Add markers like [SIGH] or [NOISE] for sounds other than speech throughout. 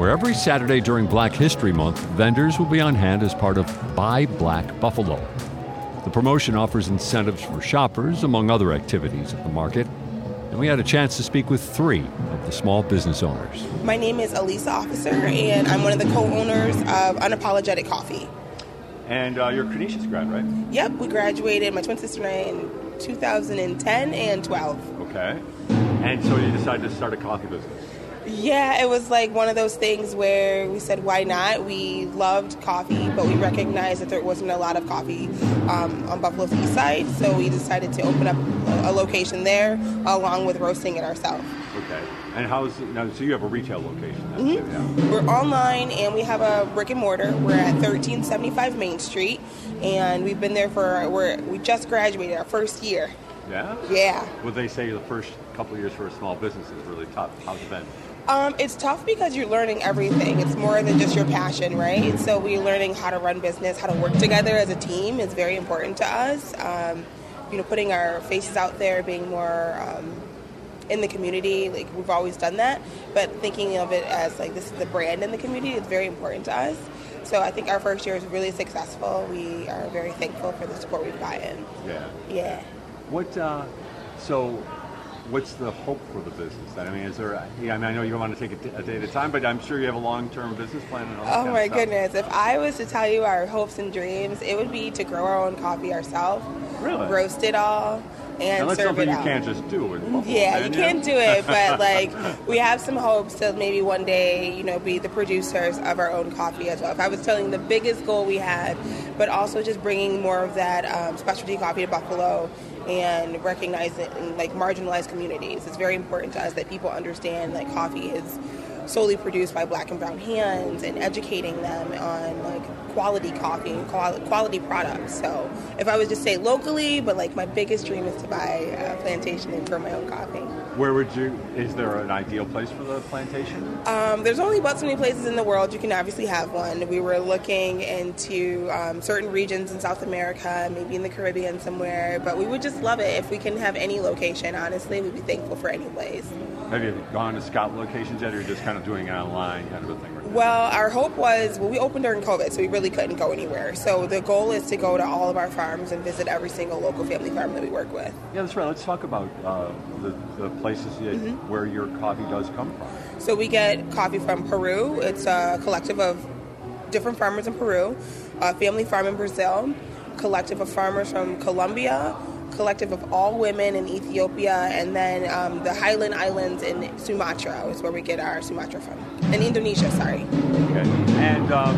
where every Saturday during Black History Month, vendors will be on hand as part of Buy Black Buffalo. The promotion offers incentives for shoppers, among other activities at the market. And we had a chance to speak with three of the small business owners. My name is Alisa Officer, and I'm one of the co owners of Unapologetic Coffee. And uh, you're a Canisius grad, right? Yep, we graduated, my twin sister and I, in 2010 and 12. Okay. And so you decided to start a coffee business. Yeah, it was like one of those things where we said, why not? We loved coffee, but we recognized that there wasn't a lot of coffee um, on Buffalo's east side, so we decided to open up a, location there along with roasting it ourselves. Okay. And how's it now? So you have a retail location? Mm-hmm. Yeah. We're online and we have a brick and mortar. We're at 1375 Main Street, and we've been there for we're we just graduated our first year. Yeah. Yeah. Well, they say the first couple years for a small business is really tough. How's it been? Um, it's tough because you're learning everything. It's more than just your passion, right? So we're learning how to run business, how to work together as a team is very important to us. Um, you know, putting our faces out there, being more um, in the community, like we've always done that. But thinking of it as like this is the brand in the community is very important to us. So I think our first year is really successful. We are very thankful for the support we've gotten. Yeah. Yeah. What? Uh, so what's the hope for the business? I mean, is there? Yeah, I mean, I know you want to take it a day at a time, but I'm sure you have a long-term business plan. And all oh my goodness! If I was to tell you our hopes and dreams, it would be to grow our own coffee ourselves, really, roast it all, and serve something it you out. can't just do. Buffalo, yeah, you can't do it, but [LAUGHS] like we have some hopes to maybe one day, you know, be the producers of our own coffee as well. If I was telling the biggest goal we had, but also just bringing more of that um, specialty coffee to Buffalo and in like marginalized communities. It's very important to us that people understand that coffee is solely produced by black and brown hands and educating them on like quality coffee and quality products. So if I was to say locally, but like my biggest dream is to buy a plantation and grow my own coffee. Where would you? Is there an ideal place for the plantation? Um, there's only about so many places in the world you can obviously have one. We were looking into um, certain regions in South America, maybe in the Caribbean somewhere, but we would just love it if we can have any location. Honestly, we'd be thankful for any place. Have you gone to scout locations yet, or you're just kind of doing it online kind of a thing? Well, our hope was well, we opened during COVID, so we really couldn't go anywhere. So the goal is to go to all of our farms and visit every single local family farm that we work with. Yeah, that's right. Let's talk about uh, the, the places that, mm-hmm. where your coffee does come from. So we get coffee from Peru. It's a collective of different farmers in Peru, a family farm in Brazil, collective of farmers from Colombia, collective of all women in Ethiopia, and then um, the Highland Islands in Sumatra is where we get our Sumatra from. In Indonesia, sorry. Okay. And um,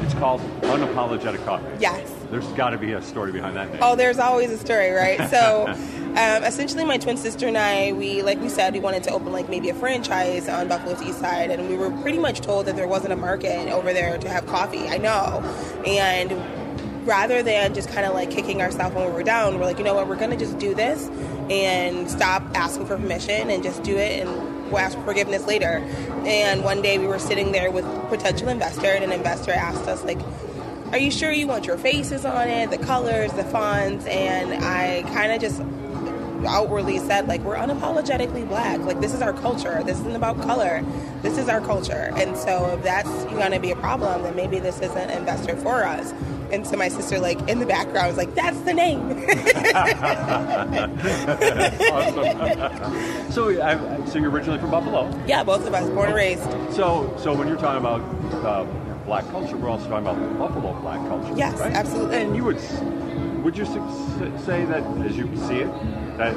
it's called Unapologetic Coffee. Yes. There's got to be a story behind that name. Oh, there's always a story, right? So, [LAUGHS] um, essentially, my twin sister and I, we, like we said, we wanted to open like maybe a franchise on Buffalo's East Side, and we were pretty much told that there wasn't a market over there to have coffee. I know, and rather than just kind of like kicking ourselves when we were down, we're like, you know what, we're going to just do this and stop asking for permission and just do it and we'll ask for forgiveness later. And one day we were sitting there with a potential investor and an investor asked us like, are you sure you want your faces on it, the colors, the fonts? And I kind of just outwardly said like we're unapologetically black like this is our culture this isn't about color this is our culture and so if that's going to be a problem then maybe this isn't an investor for us and so my sister, like in the background, was like, "That's the name." [LAUGHS] awesome. [LAUGHS] so, I, so you're originally from Buffalo? Yeah, both of us, born and raised. So, so when you're talking about uh, black culture, we're also talking about Buffalo black culture. Yes, right? absolutely. And you would would you say that, as you see it, that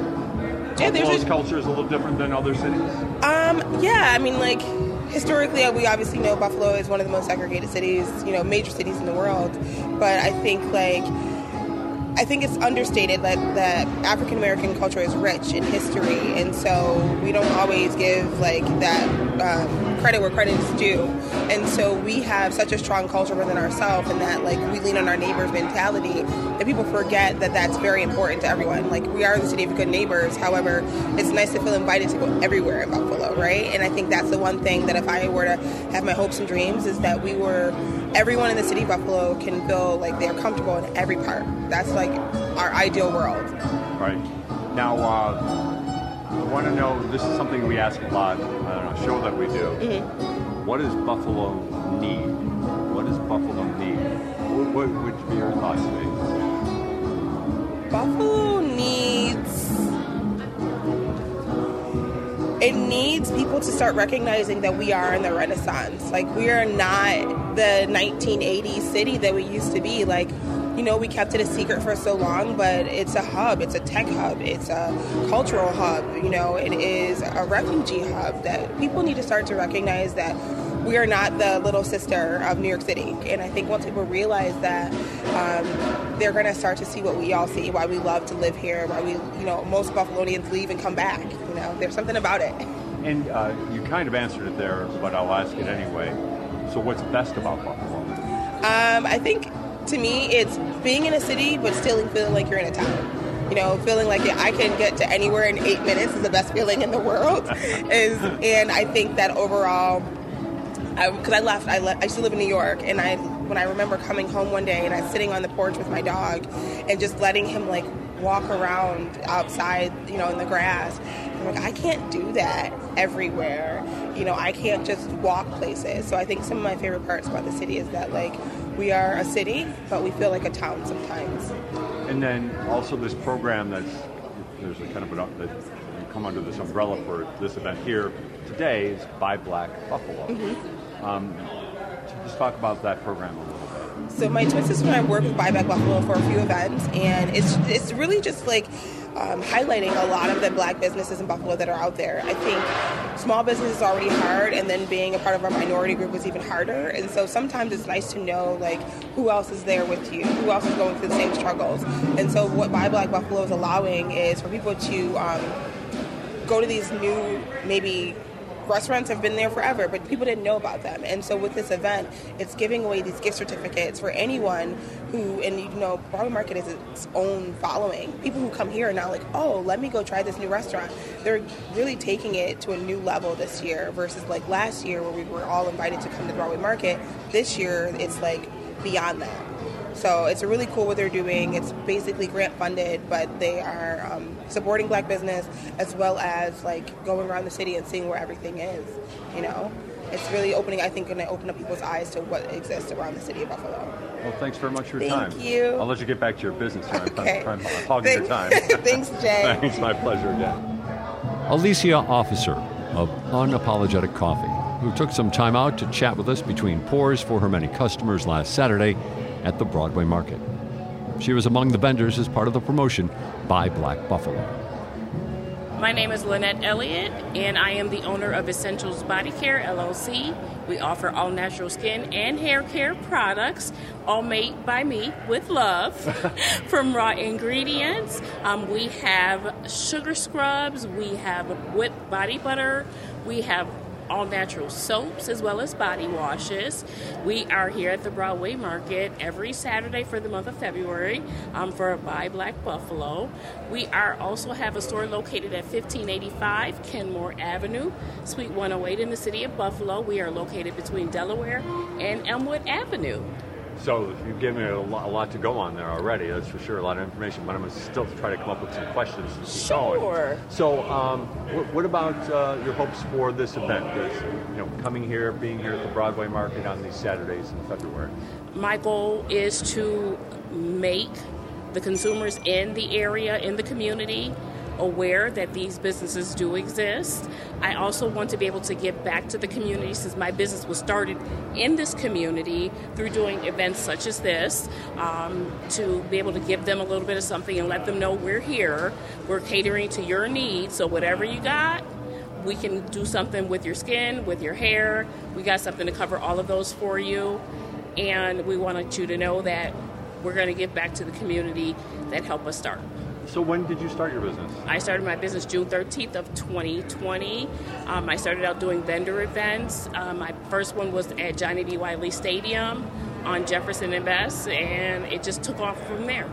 Yeah, Buffalo's a- culture is a little different than other cities? Um, yeah, I mean, like historically, we obviously know Buffalo is one of the most segregated cities, you know, major cities in the world. But I think like I think it's understated that that African American culture is rich in history, and so we don't always give like that um, credit where credit is due. And so we have such a strong culture within ourselves, and that like we lean on our neighbors mentality that people forget that that's very important to everyone. Like we are the city of good neighbors. However, it's nice to feel invited to go everywhere in Buffalo, right? And I think that's the one thing that if I were to have my hopes and dreams is that we were everyone in the city of Buffalo can feel like they're comfortable in every part. That's like our ideal world. Right. Now, uh, I want to know this is something we ask a lot on a show that we do. Mm-hmm. What does Buffalo need? What does Buffalo need? What, what would be your thoughts today? Buffalo needs it needs people to start recognizing that we are in the renaissance. Like we are not the 1980s city that we used to be. Like you know we kept it a secret for so long but it's a hub it's a tech hub it's a cultural hub you know it is a refugee hub that people need to start to recognize that we are not the little sister of New York City. And I think once people realize that, um, they're going to start to see what we all see, why we love to live here, why we, you know, most Buffalonians leave and come back. You know, there's something about it. And uh, you kind of answered it there, but I'll ask it anyway. So, what's best about Buffalo? Um, I think to me, it's being in a city, but still feeling like you're in a town. You know, feeling like I can get to anywhere in eight minutes is the best feeling in the world. [LAUGHS] is and I think that overall, because I, I, left, I, le- I used to live in New York, and I when I remember coming home one day and I was sitting on the porch with my dog, and just letting him like walk around outside, you know, in the grass. I'm like, I can't do that everywhere. You know, I can't just walk places. So I think some of my favorite parts about the city is that like we are a city, but we feel like a town sometimes. And then also this program that's there's a kind of an that you come under this umbrella for this event here today is Buy Black Buffalo. Mm-hmm. Um, just talk about that program a little bit. So my twin sister and I work with Buy Back Buffalo for a few events, and it's it's really just like um, highlighting a lot of the black businesses in Buffalo that are out there. I think small business is already hard, and then being a part of our minority group was even harder. And so sometimes it's nice to know like who else is there with you, who else is going through the same struggles. And so what Buy Black Buffalo is allowing is for people to um, go to these new maybe restaurants have been there forever, but people didn't know about them. And so with this event, it's giving away these gift certificates for anyone who, and you know, Broadway Market is its own following. People who come here are now like, oh, let me go try this new restaurant. They're really taking it to a new level this year versus like last year where we were all invited to come to Broadway Market. This year, it's like beyond that. So it's really cool what they're doing. It's basically grant funded, but they are um, supporting black business as well as like going around the city and seeing where everything is. You know, it's really opening. I think going to open up people's eyes to what exists around the city of Buffalo. Well, thanks very much for your Thank time. Thank you. I'll let you get back to your business. Here. Okay. I'm, I'm hogging your time. [LAUGHS] [LAUGHS] Thanks, Jay. Thanks, my pleasure again. Alicia Officer of Unapologetic Coffee, who took some time out to chat with us between pours for her many customers last Saturday at the Broadway Market. She was among the vendors as part of the promotion Buy Black Buffalo. My name is Lynette Elliott, and I am the owner of E-Scent-ials Body Care LLC. We offer all natural skin and hair care products, all made by me with love [LAUGHS] from raw ingredients. Um, we have sugar scrubs, we have whipped body butter, we have all natural soaps as well as body washes. We are here at the Broadway Market every Saturday for the month of February um, for Buy Black Buffalo. We are also have a store located at 1585 Kenmore Avenue, Suite 108 in the city of Buffalo. We are located between Delaware and Elmwood Avenue. So you've given me a lot, a lot, to go on there already. That's for sure. A lot of information, but I'm going to still try to come up with some questions. Sure. So, um, what, what, about uh, your hopes for this event? This, you know, coming here, being here at the Broadway Market on these Saturdays in February. My goal is to make the consumers in the area, in the community, aware that these businesses do exist. I also want to be able to give back to the community since my business was started in this community through doing events such as this um, to be able to give them a little bit of something and let them know we're here. We're catering to your needs, so whatever you got, we can do something with your skin, with your hair. We got something to cover all of those for you. And we wanted you to know that we're going to give back to the community that helped us start. So when did you start your business? I started my business June 13th of 2020. Um, I started out doing vendor events. Um, my first one was at Johnny B. Wiley Stadium on Jefferson and Best, and it just took off from there.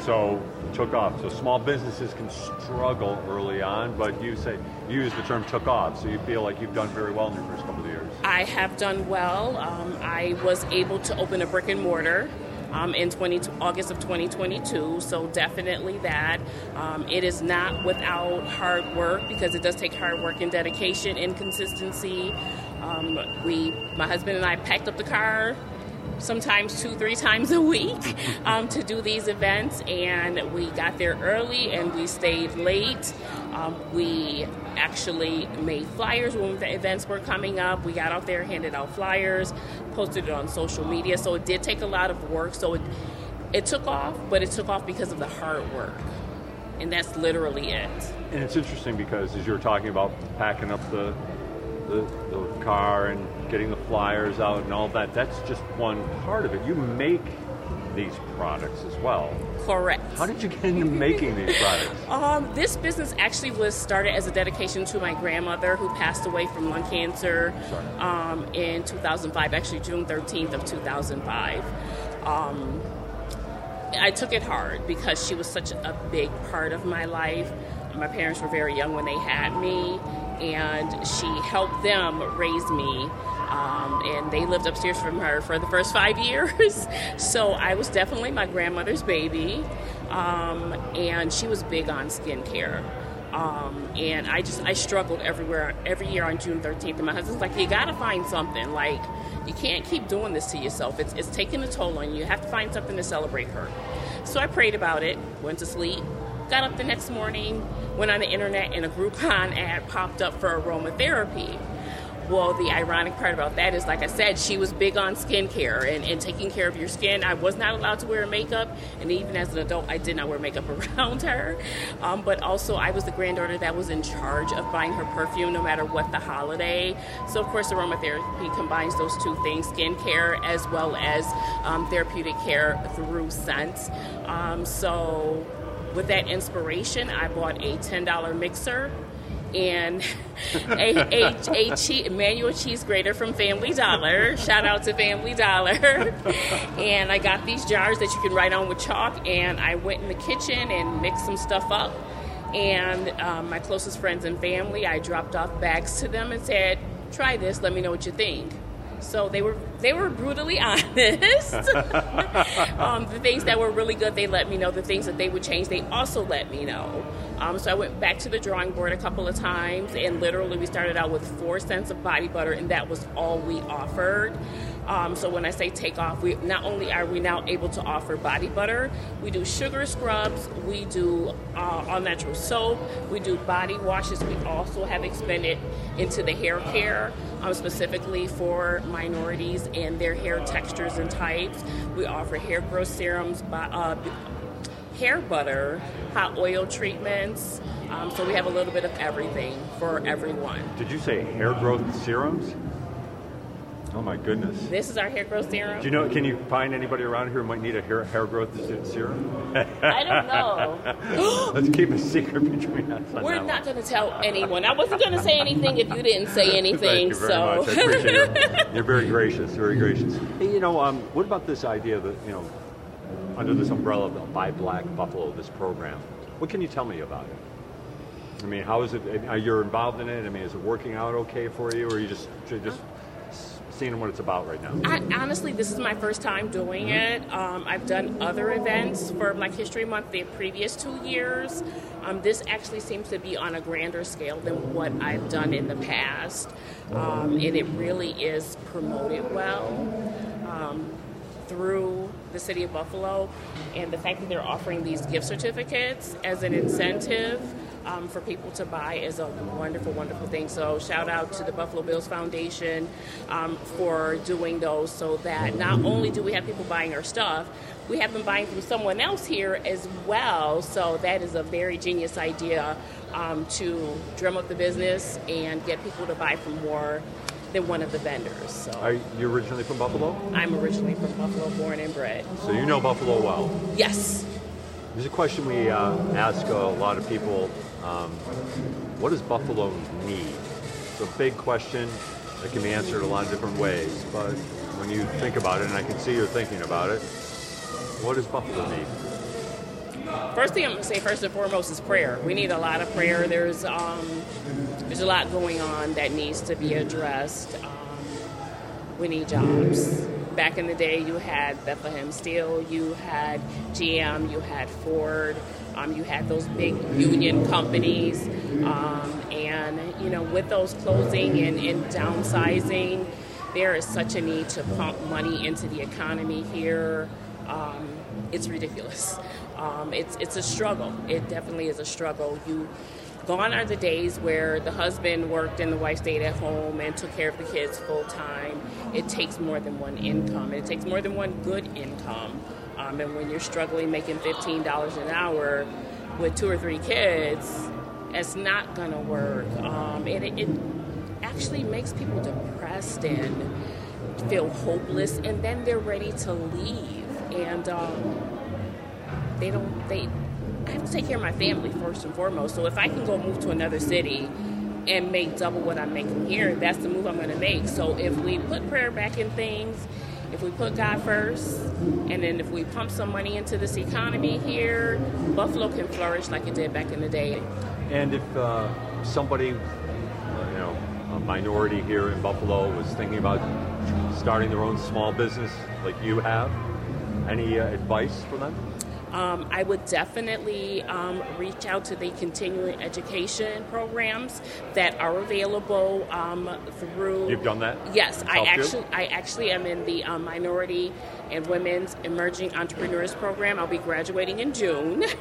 So took off. So small businesses can struggle early on, but you say you use the term took off. So you feel like you've done very well in your first couple of years. I have done well. Um, I was able to open a brick and mortar. Um, in 20, August of 2022. So definitely that. Um, it is not without hard work because it does take hard work and dedication and consistency. Um, we, my husband and I, packed up the car sometimes two, three times a week [LAUGHS] um, to do these events. And we got there early and we stayed late. Um, we actually made flyers when the events were coming up. We got out there, handed out flyers, posted it on social media. So it did take a lot of work. So it, it took off, but it took off because of the hard work. And that's literally it. And it's interesting because as you were talking about packing up the the, the car and getting the flyers out and all that, that's just one part of it. You make these products as well. Correct. How did you get into making these products? [LAUGHS] Um, this business actually was started as a dedication to my grandmother who passed away from lung cancer um, in 2005, actually June 13th of 2005. Um, I took it hard because she was such a big part of my life. My parents were very young when they had me, and she helped them raise me. Um, and they lived upstairs from her for the first five years. [LAUGHS] so I was definitely my grandmother's baby, um, and she was big on skincare. Um, and I just I struggled everywhere every year on June 13th. And my husband's like, you gotta find something. Like you can't keep doing this to yourself. It's it's taking a toll on you. You have to find something to celebrate her. So I prayed about it, went to sleep, got up the next morning, went on the internet, and a Groupon [LAUGHS] ad popped up for aromatherapy. Well, the ironic part about that is, like I said, she was big on skincare and, and taking care of your skin. I was not allowed to wear makeup, and even as an adult, I did not wear makeup [LAUGHS] around her. Um, but also, I was the granddaughter that was in charge of buying her perfume no matter what the holiday. So, of course, aromatherapy combines those two things skincare as well as um, therapeutic care through scents. Um, so, with that inspiration, I bought a $10 mixer and a, a, a cheese, manual cheese grater from Family Dollar. Shout out to Family Dollar. and I got these jars that you can write on with chalk, and I went in the kitchen and mixed some stuff up. And um, my closest friends and family, I dropped off bags to them and said, "Try this. Let me know what you think." So they were they were brutally [LAUGHS] honest. [LAUGHS] um, the things that were really good, they let me know. The things that they would change, they also let me know. Um, so I went back to the drawing board a couple of times, and literally we started out with four scents of body butter, and that was all we offered. Um, so when I say take off, we not only are we now able to offer body butter, we do sugar scrubs, we do uh, all natural soap, we do body washes. We also have expanded into the hair care, um, specifically for minorities and their hair textures and types. We offer hair growth serums, uh, hair butter, hot oil treatments. Um, so we have a little bit of everything for everyone. Did you say hair growth serums? Oh my goodness! This is our hair growth serum. Do you know? Can you find anybody around here who might need a hair hair growth serum? I don't know. [LAUGHS] Let's keep a secret between us. We're not going to tell anyone. I wasn't going to say anything if you didn't say anything. [LAUGHS] Thank you very so much. I appreciate it. [LAUGHS] You're very gracious. Very gracious. Hey, you know, um, what about this idea that you know, under this umbrella of Buy Black Buffalo, this program? What can you tell me about it? I mean, how is it? Are you involved in it? I mean, is it working out okay for you, or are you just just seeing what it's about right now? I, honestly, this is my first time doing it. Um, I've done other events for Black History Month the previous two years. Um, this actually seems to be on a grander scale than what I've done in the past, um, and it really is promoted well um, through the city of Buffalo, and the fact that they're offering these gift certificates as an incentive um, for people to buy is a wonderful, wonderful thing. So, shout out to the Buffalo Bills Foundation um, for doing those so that not only do we have people buying our stuff, we have them buying from someone else here as well. So, that is a very genius idea um, to drum up the business and get people to buy from more than one of the vendors. So, Are you originally from Buffalo? I'm originally from Buffalo, born and bred. So you know Buffalo well. Yes. There's a question we uh, ask a lot of people um, what does Buffalo need? It's a big question that can be answered a lot of different ways, but when you think about it, and I can see you're thinking about it, what does Buffalo need? First thing I'm going to say, first and foremost, is prayer. We need a lot of prayer. There's um, there's a lot going on that needs to be addressed. Um, we need jobs. Back in the day, you had Bethlehem Steel, you had GM, you had Ford, um, you had those big union companies, um, and you know, with those closing and, and downsizing, there is such a need to pump money into the economy here. Um, it's ridiculous. [LAUGHS] Um, it's it's a struggle. It definitely is a struggle. You gone are the days where the husband worked and the wife stayed at home and took care of the kids full time. It takes more than one income. It takes more than one good income. Um, and when you're struggling making fifteen dollars an hour with two or three kids, it's not gonna work. Um, and it, it actually makes people depressed and feel hopeless, and then they're ready to leave. And um, they don't they I have to take care of my family first and foremost. So if I can go move to another city and make double what I'm making here, that's the move I'm going to make. So if we put prayer back in things, if we put God first, and then if we pump some money into this economy here, Buffalo can flourish like it did back in the day. And if uh, somebody, you know, a minority here in Buffalo was thinking about starting their own small business like you have, any uh, advice for them? Um, I would definitely um, reach out to the continuing education programs that are available um, through. You've done that. Yes, I Helped you? actually, I actually am in the um, minority and women's emerging entrepreneurs program. I'll be graduating in June. [LAUGHS]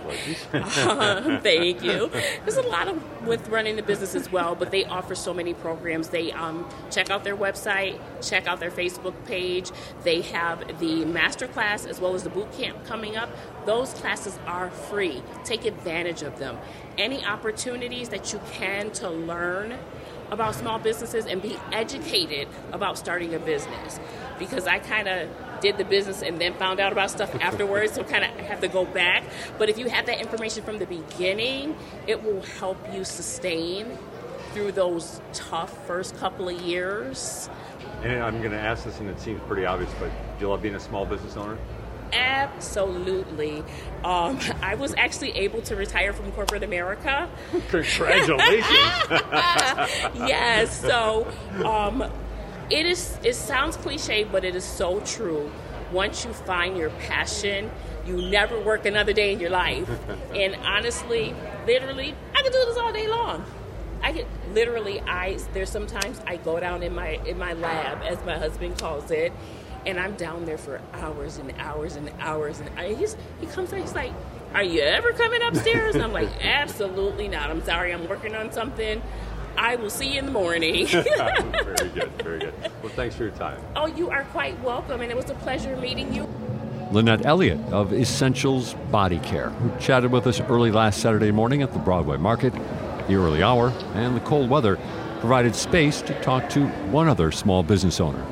Um, thank you. There's a lot of with running the business as well, but they offer so many programs. They um, check out their website, check out their Facebook page. They have the master class as well as the boot camp coming up. Those classes are free. Take advantage of them. Any opportunities that you can to learn about small businesses and be educated about starting a business because I kind of did the business and then found out about stuff afterwards, so kind of have to go back. But if you have that information from the beginning, it will help you sustain through those tough first couple of years. And I'm going to ask this, and it seems pretty obvious, but do you love being a small business owner? Absolutely. Um, [LAUGHS] I was actually able to retire from corporate America. Congratulations. [LAUGHS] yes. So um, it is. It sounds cliche, but it is so true. Once you find your passion, you never work another day in your life. [LAUGHS] and honestly, literally, I could do this all day long. I could literally. I there's sometimes I go down in my in my lab, as my husband calls it, and I'm down there for hours and hours and hours. And I, he's, he comes and he's like, "Are you ever coming upstairs?" And I'm like, [LAUGHS] "Absolutely not. I'm sorry. I'm working on something. I will see you in the morning." [LAUGHS] very good, [LAUGHS] very good. Well, thanks for your time. oh, you are quite welcome, and it was a pleasure meeting you. Lynette Elliott of E-Scent-ials Body Care, who chatted with us early last Saturday morning at the Broadway Market. The early hour and the cold weather provided space to talk to one other small business owner.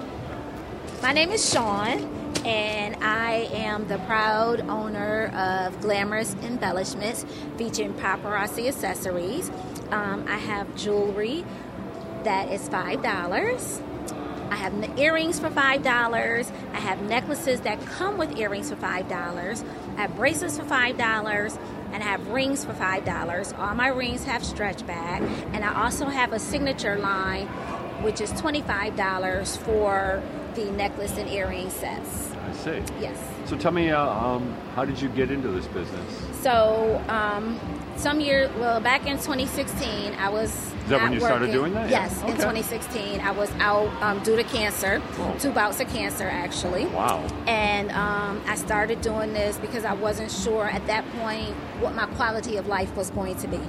My name is Shawn, and I am the proud owner of Glamorous Embellishments featuring paparazzi accessories. Um, I have jewelry that is $5. I have earrings for $5. I have necklaces that come with earrings for $5. I have bracelets for $5. And I have rings for $5. All my rings have stretch back. And I also have a signature line, which is $25 for the necklace and earring sets. I see. Yes. So tell me, uh, um, how did you get into this business? So, um, some year, well, back in 2016, I was. Is that when you started doing that? Yes, Yeah. in 2016, I was out um, due to cancer, Oh. two bouts of cancer actually. Wow. And um, I started doing this because I wasn't sure at that point what my quality of life was going to be.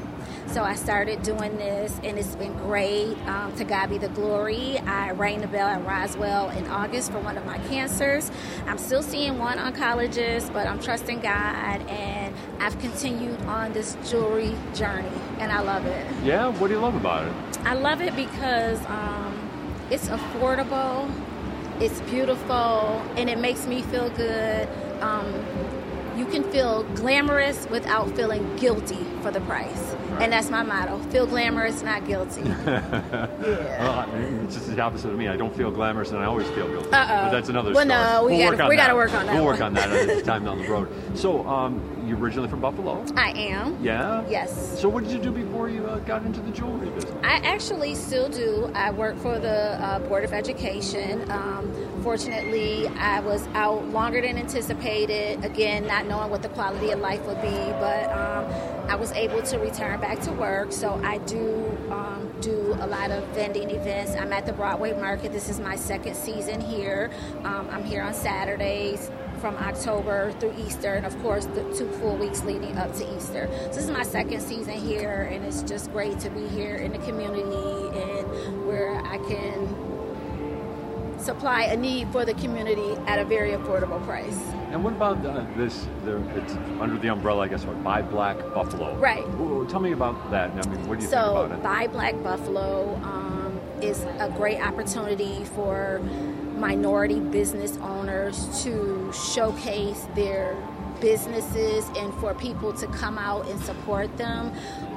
So I started doing this, and it's been great. Um, to God be the glory. I rang the bell at Roswell in August for one of my cancers. I'm still seeing one oncologist, but I'm trusting God, and I've continued on this jewelry journey, and I love it. Yeah, what do you love about it? I love it because um, it's affordable, it's beautiful, and it makes me feel good. Um, you can feel glamorous without feeling guilty for the price. And that's my motto feel glamorous, not guilty. [LAUGHS] yeah. Well, it's just the opposite of me. I don't feel glamorous, and I always feel guilty. Uh-oh. But that's another Well, story. no, we We'll gotta- work on we gotta that. work on that We'll work on that at time down the road. So, um, you're originally from Buffalo? I am. Yeah? Yes. So, what did you do before you uh, got into the jewelry business? I actually still do. I work for the uh, Board of Education. Um, fortunately, I was out longer than anticipated. Again, not knowing what the quality of life would be, but um, I was able to return back to work. So I do um, do a lot of vending events. I'm at the Broadway Market. This is my second season here. Um, I'm here on Saturdays from October through Easter, and of course, the two full weeks leading up to Easter. So, this is my second season here, and it's just great to be here in the community and where I can supply a need for the community at a very affordable price. And what about uh, this? The, it's under the umbrella, I guess, what? Buy Black Buffalo. Right. Ooh, tell me about that. I mean, what do you think So, about it? Buy Black Buffalo um, is a great opportunity for minority business owners to showcase their businesses and for people to come out and support them.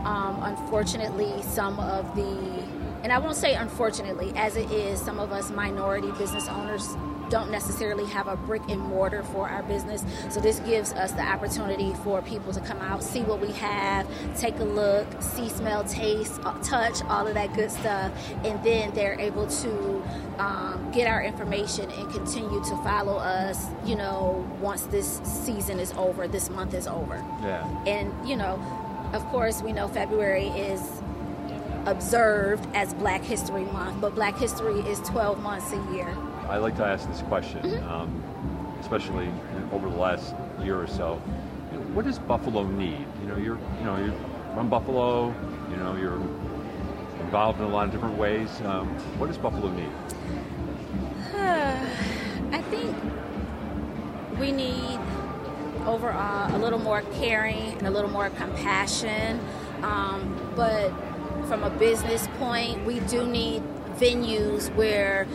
Um, unfortunately, some of the, and I won't say unfortunately, as it is, some of us minority business owners don't necessarily have a brick and mortar for our business. So this gives us the opportunity for people to come out, see what we have, take a look, see, smell, taste, uh, touch, all of that good stuff, and then they're able to um, get our information and continue to follow us. You know, once this season is over, this month is over, Yeah. and you know, of course, we know February is observed as Black History Month, but Black History is 12 months a year. I like to ask this question, Mm-hmm. um, especially over the last year or so. You know, What does Buffalo need? You know, you're you know you're from Buffalo. You know, you're involved in a lot of different ways. Um, what does Buffalo need? [SIGHS] I think we need overall a little more caring and a little more compassion. Um, but from a business point, we do need venues where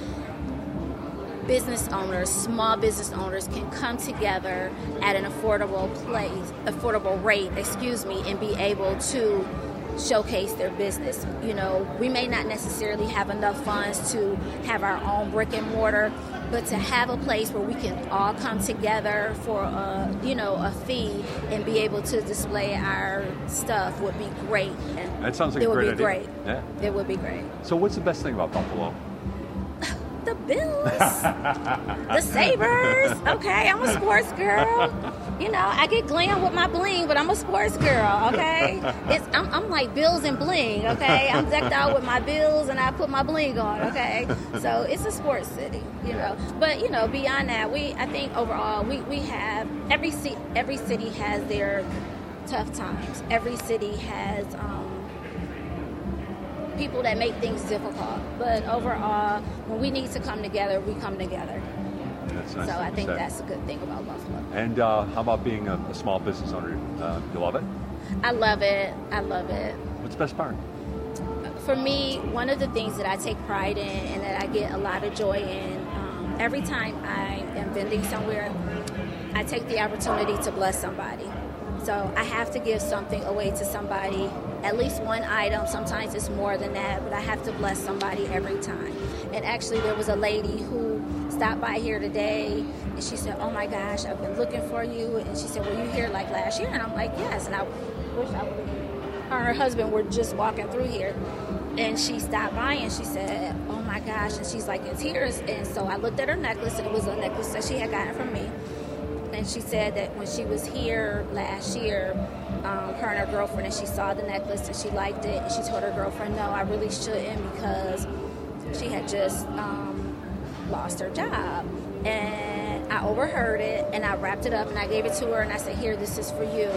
business owners, small business owners can come together at an affordable place, affordable rate, excuse me, and be able to showcase their business. You know, we may not necessarily have enough funds to have our own brick and mortar, but to have a place where we can all come together for a, you know, a fee and be able to display our stuff would be great. And That sounds like it a would great be idea. great. Yeah. It would be great. So, what's the best thing about Buffalo? The Bills, the Sabres. Okay, I'm a sports girl. You know, I get glam with my bling, but I'm a sports girl. Okay, it's I'm, I'm like Bills and bling. Okay, I'm decked out with my Bills and I put my bling on. Okay, so it's a sports city. You know, but you know, beyond that, we I think overall we we have every every city has their tough times. Every city has. Um, people that make things difficult. But overall, when we need to come together, we come together. Nice so I think that's a good thing about Buffalo. And uh, how about being a, a small business owner? Uh, you love it? I love it. I love it. What's the best part? For me, one of the things that I take pride in and that I get a lot of joy in, um, every time I am vending somewhere, I take the opportunity to bless somebody. So I have to give something away to somebody, at least one item. Sometimes it's more than that, but I have to bless somebody every time. And actually, there was a lady who stopped by here today, and she said, "Oh my gosh, I've been looking for you." And she said, "Were you here like last year?" And I'm like, "Yes." And I wish I would. Her and her husband were just walking through here, and she stopped by and she said, "Oh my gosh!" And she's like in tears. And so I looked at her necklace, and it was a necklace that she had gotten from me. And she said that when she was here last year, um, her and her girlfriend, and she saw the necklace and she liked it, and she told her girlfriend, "No, I really shouldn't," because she had just um, lost her job, and I overheard it and I wrapped it up and I gave it to her and I said, Here, this is for you.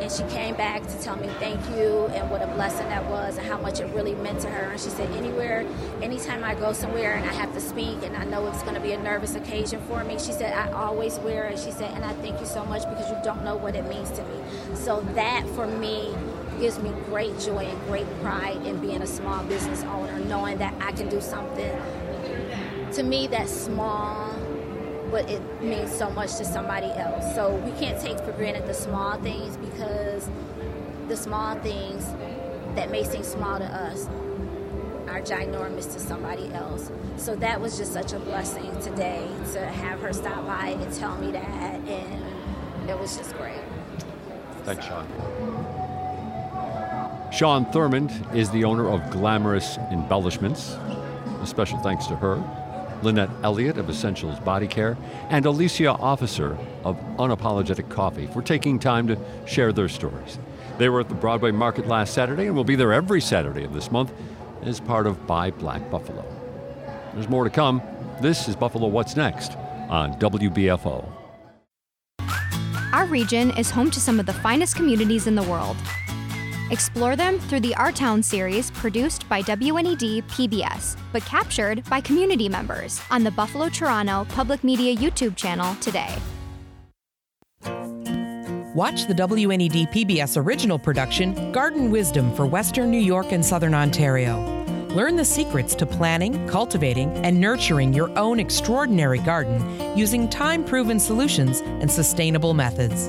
And she came back to tell me thank you and what a blessing that was and how much it really meant to her. And she said, Anywhere, anytime I go somewhere and I have to speak and I know it's going to be a nervous occasion for me, she said, I always wear it. She said, And I thank you so much because you don't know what it means to me. So that for me, gives me great joy and great pride in being a small business owner, knowing that I can do something to me that's small but it means so much to somebody else. So we can't take for granted the small things because the small things that may seem small to us are ginormous to somebody else. So that was just such a blessing today to have her stop by and tell me that, and it was just great. Thanks, Shawn. Shawn Thurmond is the owner of Glamorous Embellishments. A special thanks to her. Lynette Elliott of E-Scent-ials Body Care, and Alicia Officer of Unapologetic Coffee for taking time to share their stories. They were at the Broadway Market last Saturday and will be there every Saturday of this month as part of Buy Black Buffalo. There's more to come. This is Buffalo What's Next on WBFO. Our region is home to some of the finest communities in the world. Explore them through the Our Town series produced by WNED PBS, but captured by community members on the Buffalo Toronto Public Media YouTube channel today. Watch the WNED PBS original production, Garden Wisdom for Western New York and Southern Ontario. Learn the secrets to planning, cultivating, and nurturing your own extraordinary garden using time proven solutions and sustainable methods.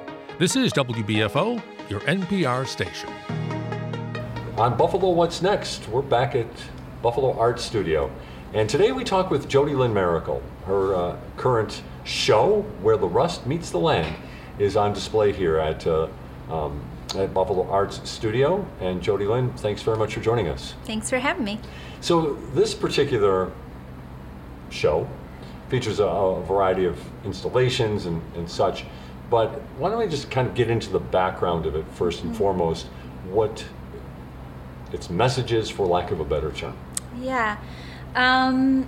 This is WBFO, your NPR station. On Buffalo What's Next, we're back at Buffalo Art Studio. And today we talk with Jodi Lynn Maracle. Her uh, current show, Where the Rust Meets the Land, is on display here at, uh, um, at Buffalo Arts Studio. And Jody Lynn, thanks very much for joining us. Thanks for having me. So, this particular show features a, a variety of installations and, and such. But why don't we just kind of get into the background of it first and mm-hmm. foremost? What its messages, for lack of a better term. Yeah. Um,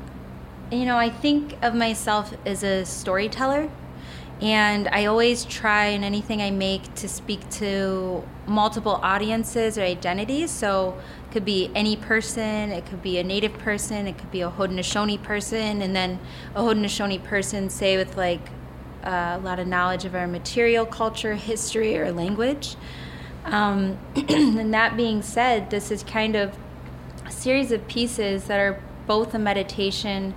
you know, I think of myself as a storyteller, and I always try in anything I make to speak to multiple audiences or identities. So it could be any person, it could be a Native person, it could be a Haudenosaunee person, and then a Haudenosaunee person, say with like uh, a lot of knowledge of our material culture, history, or language. Um, [CLEARS THROAT] and that being said, this is kind of a series of pieces that are both a meditation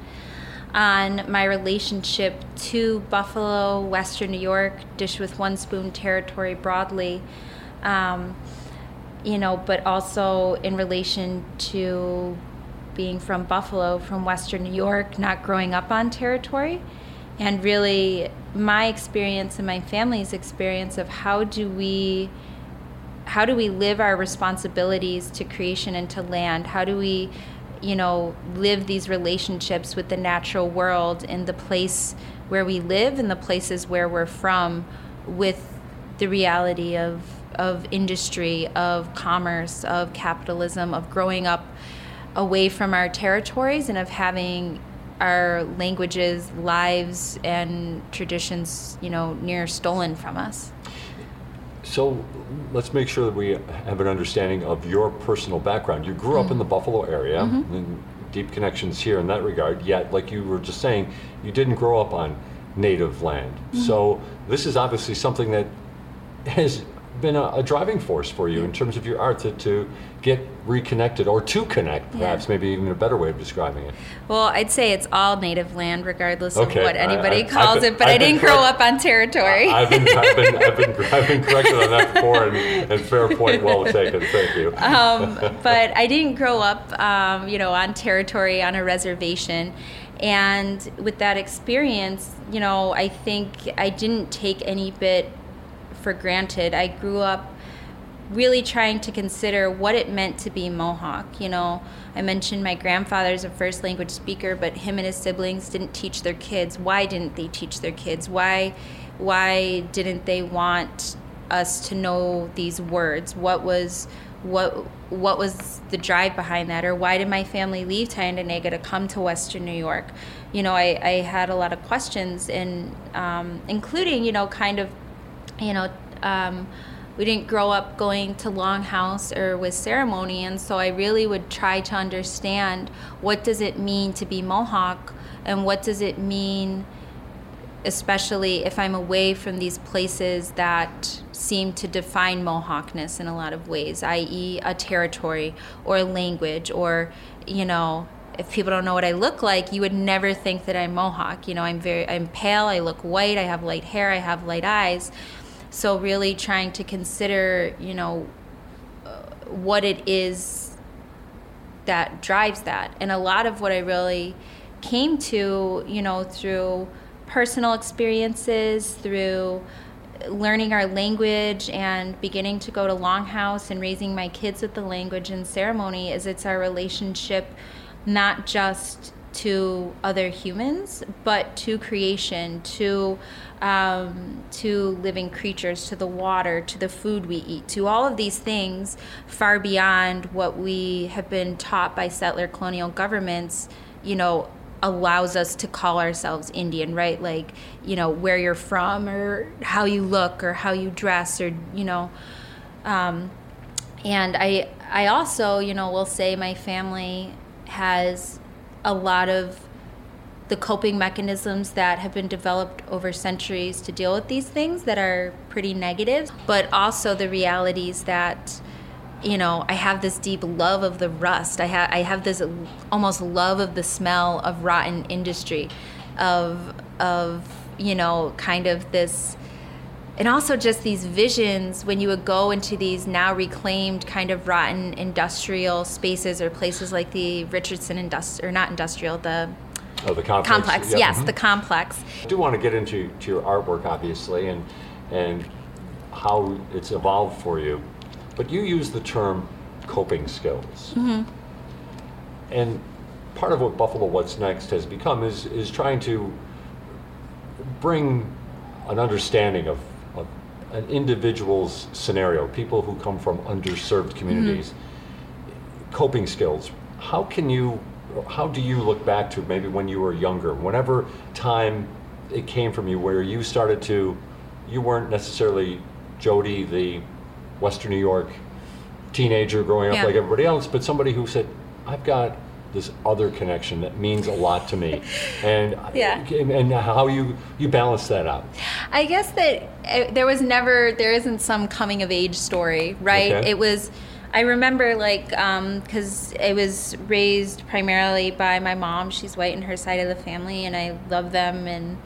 on my relationship to Buffalo, Western New York, Dish with One Spoon territory broadly, um, you know, but also in relation to being from Buffalo, from Western New York, not growing up on territory, and really my experience and my family's experience of how do we how do we live our responsibilities to creation and to land? How do we you know live these relationships with the natural world in the place where we live and the places where we're from with the reality of of industry of commerce of capitalism of growing up away from our territories and of having our languages, lives, and traditions, you know, near stolen from us. So let's make sure that we have an understanding of your personal background. You grew up mm. in the Buffalo area, mm-hmm. and deep connections here in that regard, yet, like you were just saying, you didn't grow up on native land. Mm-hmm. So this is obviously something that has been a, a, driving force for you in terms of your art to, to get reconnected or to connect, perhaps yeah. maybe even a better way of describing it? Well, I'd say it's all native land, regardless okay. of what anybody I, I, calls been, it, but I've I did not grow up on territory. I, have been, I've, been, I've, been, [LAUGHS] I've been corrected on that before, and, and fair point, well taken. Thank you. Um, [LAUGHS] but I didn't grow up, um, you know, on territory, on a reservation. And with that experience, you know, I think I didn't take any bit for granted. I grew up really trying to consider what it meant to be Mohawk. You know, I mentioned my grandfather's a first language speaker, but him and his siblings didn't teach their kids. Why didn't they teach their kids? Why why didn't they want us to know these words? What was what what was the drive behind that or why did my family leave Tyendinaga to come to Western New York? You know, I, I had a lot of questions and um, including, you know, kind of you know, um, we didn't grow up going to longhouse or with ceremony and so i really would try to understand what does it mean to be mohawk and what does it mean especially if i'm away from these places that seem to define mohawkness in a lot of ways i.e a territory or a language or you know if people don't know what I look like, you would never think that I'm Mohawk. You know, I'm very, I'm pale. I look white. I have light hair. I have light eyes. So really trying to consider, you know, uh, what it is that drives that. And a lot of what I really came to, you know, through personal experiences, through learning our language and beginning to go to Longhouse and raising my kids with the language and ceremony is it's our relationship not just to other humans, but to creation, to um, to living creatures, to the water, to the food we eat, to all of these things far beyond what we have been taught by settler colonial governments, you know, allows us to call ourselves Indian, right? Like, you know, where you're from or how you look or how you dress or, you know. Um, and I, I also, you know, will say my family has a lot of the coping mechanisms that have been developed over centuries to deal with these things that are pretty negative, but also the realities that you know I have this deep love of the rust. I have I have this almost love of the smell of rotten industry, of of you know kind of this and also just these visions when you would go into these now reclaimed kind of rotten industrial spaces or places like the Richardson industrial or not industrial the Oh, the complex. Complex, yep. yes, mm-hmm. the complex. I do want to get into to your artwork, obviously, and and how it's evolved for you. But you use the term coping skills. Mm-hmm. And part of what Buffalo What's Next has become is is trying to bring an understanding of, of an individual's scenario, people who come from underserved communities, mm-hmm. coping skills. How can you how do you look back to maybe when you were younger, whenever time it came from you where you started to, you weren't necessarily Jodi, the Western New York teenager growing up yeah. like everybody else, but somebody who said, I've got this other connection that means a lot to me [LAUGHS] and yeah. and how you you balance that out i guess that uh, there was never there isn't some coming of age story right okay. it was I remember like because um, I was raised primarily by my mom. She's white in her side of the family, and I love them and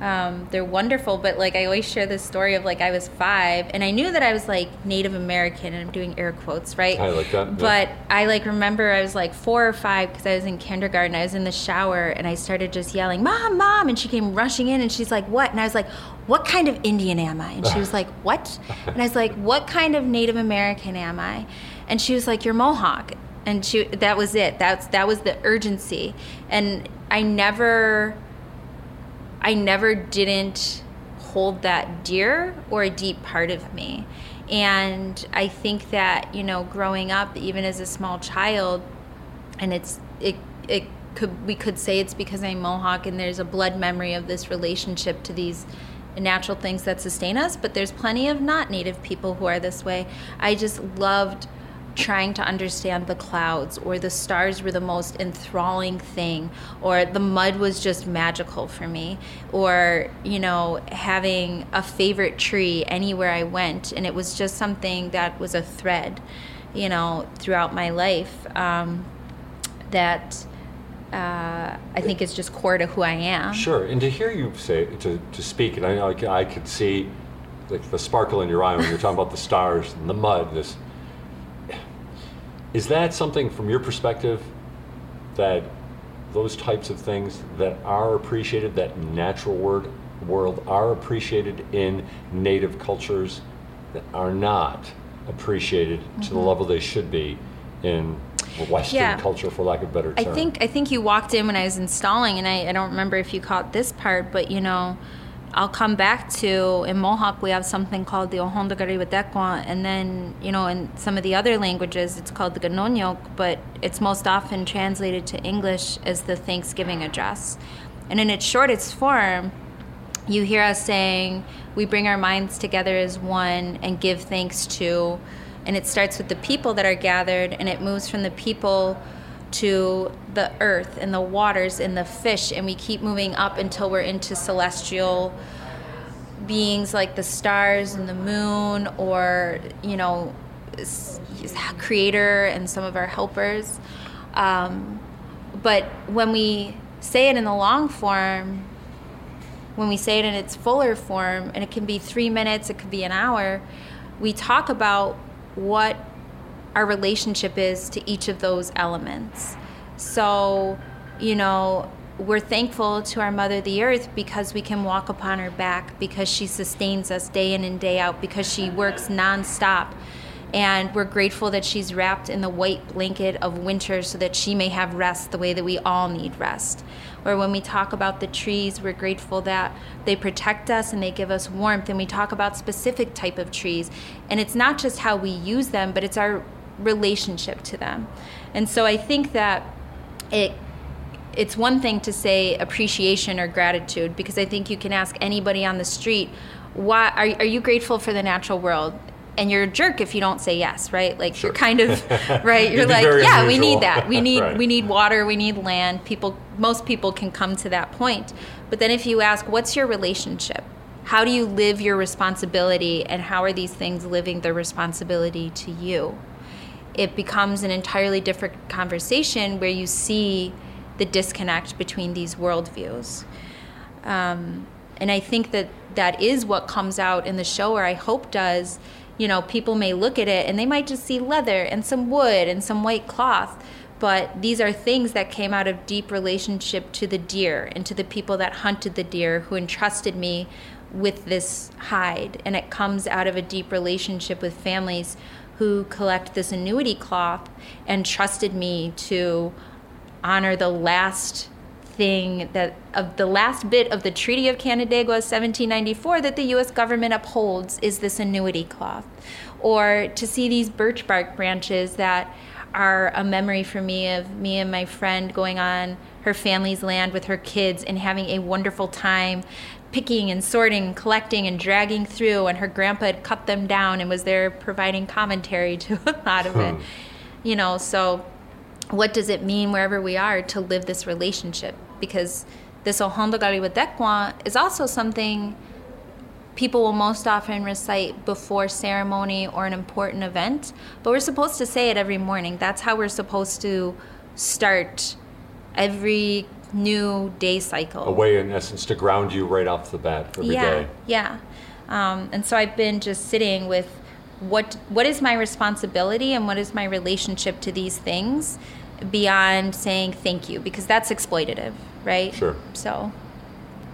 um, they're wonderful. But like I always share this story of like I was five and I knew that I was like Native American, and I'm doing air quotes, right? I like that. But yeah. I like remember I was like four or five because I was in kindergarten. I was in the shower and I started just yelling, "Mom, mom!" And she came rushing in and she's like, "What?" And I was like, "What kind of Indian am I?" And she was [LAUGHS] like, "What?" And I was like, "What kind of Native American am I?" And she was like, "You're Mohawk." And she that was it. That's that was the urgency. And I never I never didn't hold that dear or a deep part of me. And I think that, you know, growing up, even as a small child, and it's, it, it could, we could say it's because I'm Mohawk and there's a blood memory of this relationship to these natural things that sustain us, but there's plenty of not native people who are this way. I just loved trying to understand the clouds or the stars were the most enthralling thing or the mud was just magical for me or you know having a favorite tree anywhere I went and it was just something that was a thread you know throughout my life um, that uh, I think is just core to who I am. Sure, and to hear you say to, to speak, and I, I could see like the sparkle in your eye when you're talking about the stars and the mud. This is that something from your perspective that those types of things that are appreciated, that natural word world are appreciated in native cultures that are not appreciated mm-hmm. to the mm-hmm. level they should be in Western yeah. culture, for lack of a better term. I think I think you walked in when I was installing, and I, I don't remember if you caught this part, but you know, I'll come back to in Mohawk we have something called the Ohondagariwatekwa, and then you know in some of the other languages it's called the Ganonyok, but it's most often translated to English as the Thanksgiving address, and in its shortest form, you hear us saying we bring our minds together as one and give thanks to, and it starts with the people that are gathered, and it moves from the people to the earth and the waters and the fish, and we keep moving up until we're into celestial beings like the stars and the moon, or, you know, creator and some of our helpers. Um, but when we say it in the long form, when we say it in its fuller form, and it can be three minutes, it could be an hour, we talk about what our relationship is to each of those elements. So, you know, we're thankful to our mother the earth because we can walk upon her back because she sustains us day in and day out because she works nonstop. And we're grateful that she's wrapped in the white blanket of winter so that she may have rest the way that we all need rest. Or when we talk about the trees we're grateful that they protect us and they give us warmth. And we talk about specific type of trees. And it's not just how we use them but it's our relationship to them. And so I think that it it's one thing to say appreciation or gratitude because I think you can ask anybody on the street, why are, are you grateful for the natural world? And you're a jerk if you don't say yes, right? Like sure. you're kind of [LAUGHS] right. You're like, yeah, unusual. we need that. We [LAUGHS] need right. we need water. We need land. People, most people can come to that point. But then if you ask, what's your relationship? How do you live your responsibility, and how are these things living their responsibility to you? It becomes an entirely different conversation where you see the disconnect between these worldviews. Um, and I think that that is what comes out in the show, or I hope does. You know, people may look at it and they might just see leather and some wood and some white cloth, but these are things that came out of deep relationship to the deer and to the people that hunted the deer who entrusted me with this hide. And it comes out of a deep relationship with families who collect this annuity cloth and trusted me to honor the last thing that of the last bit of the Treaty of Canandaigua 1794 that the US government upholds is this annuity cloth. Or to see these birch bark branches that are a memory for me of me and my friend going on her family's land with her kids and having a wonderful time picking and sorting collecting and dragging through and her grandpa had cut them down and was there providing commentary [LAUGHS] to a lot of it. You know so what does it mean wherever we are to live this relationship? Because this Ohondagariwatekwa is also something people will most often recite before ceremony or an important event but we're supposed to say it every morning. That's how we're supposed to start every new day cycle. A way, in essence, to ground you right off the bat every yeah, day. Yeah, um, and so I've been just sitting with what what is my responsibility and what is my relationship to these things beyond saying thank you because that's exploitative, right? Sure. So.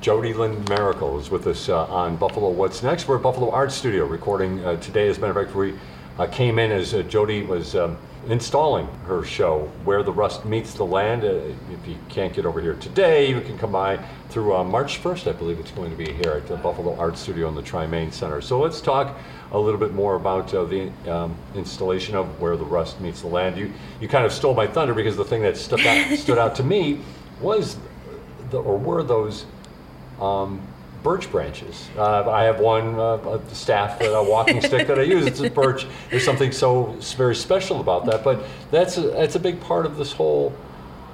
Jodi Lynn Maracle is with us uh, on Buffalo What's Next. We're at Buffalo Art Studio recording uh, today. As a matter of fact, we uh, came in as uh, Jodi was um, installing her show, Where the Rust Meets the Land. Uh, if you can't get over here today, you can come by through uh, March 1st, I believe it's going to be here at the Buffalo Art Studio in the Tri-Main Center. So let's talk a little bit more about uh, the um, installation of Where the Rust Meets the Land. You, you kind of stole my thunder because the thing that stuck out, [LAUGHS] stood out to me was, the, or were those um, birch branches. Uh, I have one uh, staff, a walking stick that I use. It's a birch. There's something so very special about that. But that's a, that's a big part of this whole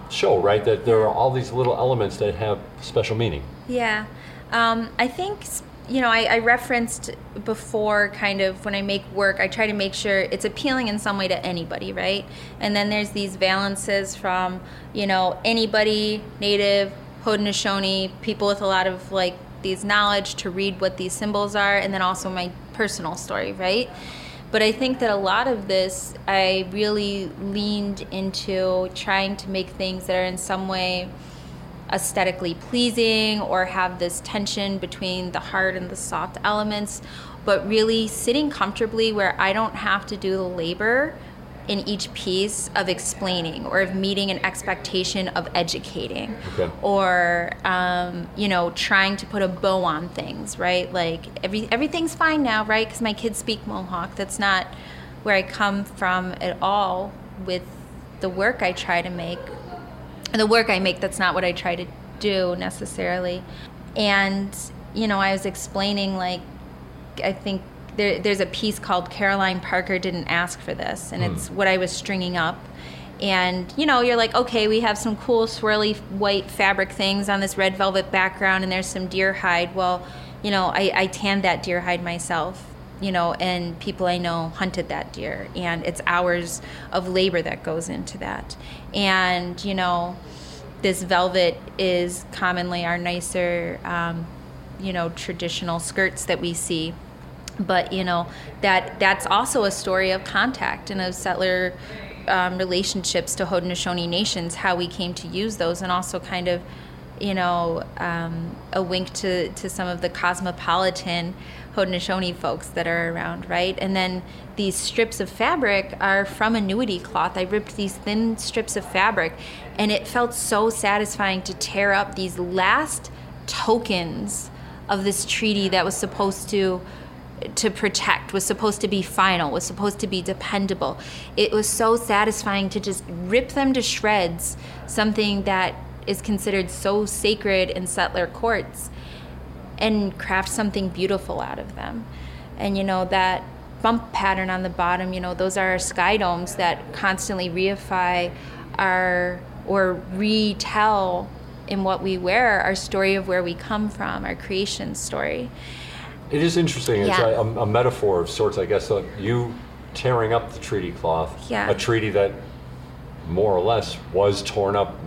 show, right? That there are all these little elements that have special meaning. Yeah. Um, I think, you know, I, I, referenced before kind of when I make work, I try to make sure it's appealing in some way to anybody, right? And then there's these valences from, you know, anybody, native, Haudenosaunee, people with a lot of like these knowledge to read what these symbols are, and then also my personal story, right? But I think that a lot of this, I really leaned into trying to make things that are in some way aesthetically pleasing or have this tension between the hard and the soft elements, but really sitting comfortably where I don't have to do the labor in each piece of explaining or of meeting an expectation of educating okay. or um, you know trying to put a bow on things right? Like every everything's fine now right? Because my kids speak mohawk. That's not where i come from at all with the work i try to make the work i make that's not what i try to do necessarily. And you know i was explaining like i think there, there's a piece called Caroline Parker didn't ask for this, and mm. it's what I was stringing up. And you know, you're like, okay, we have some cool swirly white fabric things on this red velvet background, and there's some deer hide. Well, you know, I, I tanned that deer hide myself, you know, and people I know hunted that deer, and it's hours of labor that goes into that. And you know, this velvet is commonly our nicer, um, you know, traditional skirts that we see but you know that that's also a story of contact and of settler um, relationships to Haudenosaunee nations, how we came to use those, and also kind of, you know, um, a wink to, to some of the cosmopolitan Haudenosaunee folks that are around, right? And then these strips of fabric are from annuity cloth. I ripped these thin strips of fabric, and it felt so satisfying to tear up these last tokens of this treaty that was supposed to to protect, was supposed to be final, was supposed to be dependable. It was so satisfying to just rip them to shreds, something that is considered so sacred in settler courts, and craft something beautiful out of them. And you know, that bump pattern on the bottom, you know, those are our sky domes that constantly reify our or retell in what we wear our story of where we come from, our creation story. It is interesting. It's a, a, metaphor of sorts, I guess. So you tearing up the treaty cloth, yeah. a treaty that more or less was torn up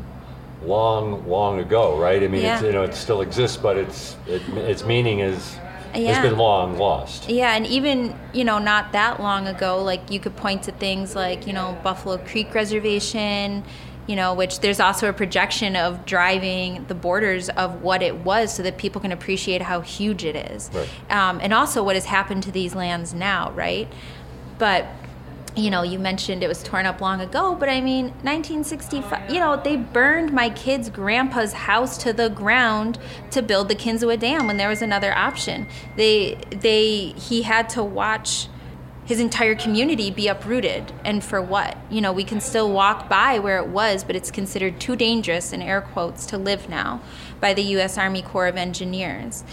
long, long ago, right? I mean, yeah. you know, it still exists, but its it, its meaning is yeah. has been long lost. Yeah, and even you know not that long ago, like you could point to things like you know Buffalo Creek Reservation, you know, which there's also a projection of driving the borders of what it was so that people can appreciate how huge it is. Right. Um, and also what has happened to these lands now, right? But, you know, you mentioned it was torn up long ago, but I mean, 1965, you know, they burned my kid's grandpa's house to the ground to build the Kinzua Dam when there was another option. They, they, he had to watch his entire community be uprooted and for what? You know we can still walk by where it was but it's considered too dangerous in air quotes to live now by the US Army Corps of Engineers.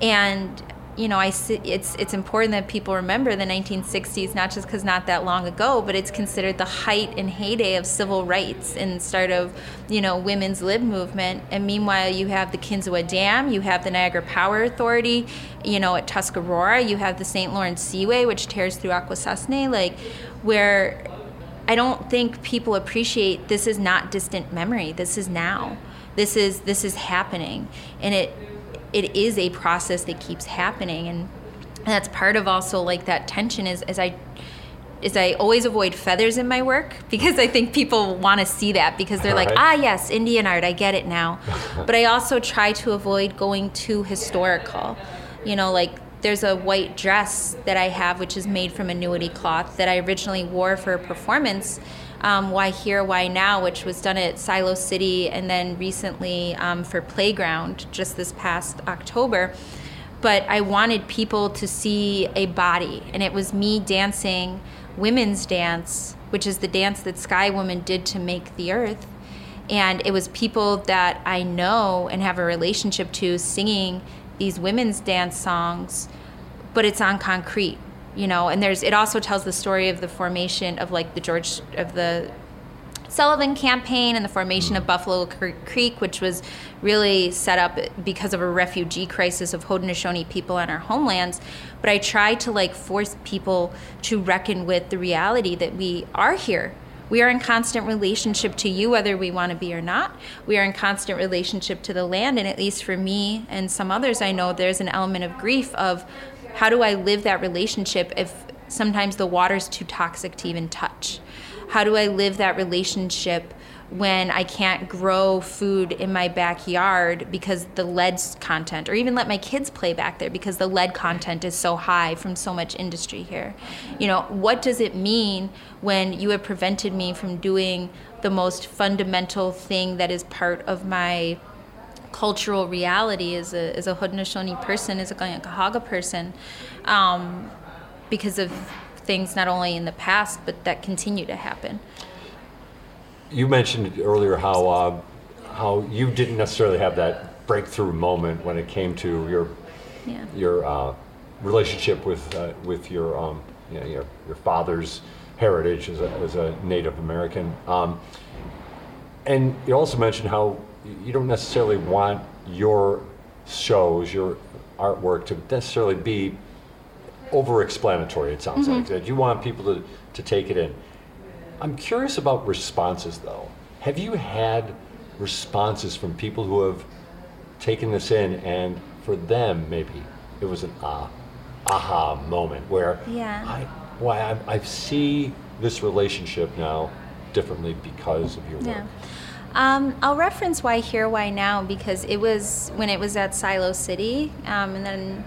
And you know, I it's it's important that people remember the 1960s, not just because not that long ago, but it's considered the height and heyday of civil rights and start of, you know, women's lib movement. And meanwhile, you have the Kinzua Dam, you have the Niagara Power Authority, you know, at Tuscarora, you have the St. Lawrence Seaway, which tears through Akwesasne, like where I don't think people appreciate this is not distant memory. This is now. This is this is happening, and it it is a process that keeps happening and that's part of also like that tension is as I is I always avoid feathers in my work [LAUGHS] because I think people want to see that because they're like, ah, yes, Indian art, I get it now. [LAUGHS] but I also try to avoid going too historical. You know, like there's a white dress that I have, which is made from annuity cloth that I originally wore for a performance um, Why Here, Why Now, which was done at Silo City and then recently um, for Playground just this past October. But I wanted people to see a body, and it was me dancing women's dance, which is the dance that Sky Woman did to make the earth. And it was people that I know and have a relationship to singing these women's dance songs, but it's on concrete, you know. And there's it also tells the story of the formation of like the George of the Sullivan campaign and the formation of mm. Buffalo Creek, which was really set up because of a refugee crisis of Haudenosaunee people on our homelands. But I try to like force people to reckon with the reality that we are here. We are in constant relationship to you, whether we want to be or not. We are in constant relationship to the land, and at least for me and some others, I know there's an element of grief of how do I live that relationship if sometimes the water's too toxic to even touch how do I live that relationship when I can't grow food in my backyard because the lead content, or even let my kids play back there because the lead content is so high from so much industry here? You know, what does it mean when you have prevented me from doing the most fundamental thing that is part of my cultural reality as a, as a Haudenosaunee person, as a Kanien'kehá:ka person, um, because of things not only in the past but that continue to happen. You mentioned earlier how uh, how you didn't necessarily have that breakthrough moment when it came to your yeah. your uh, relationship with uh, with your um, you know, your your father's heritage as a, as a Native American. Um, and you also mentioned how you don't necessarily want your shows, your artwork to necessarily be over-explanatory. It sounds mm-hmm. like that you want people to to take it in. I'm curious about responses, though. Have you had responses from people who have taken this in, and for them, maybe it was an ah, aha moment where yeah. I, why I, I see this relationship now differently because of your work. Yeah. Um, I'll reference why here, why now because it was when it was at Silo City, um, and then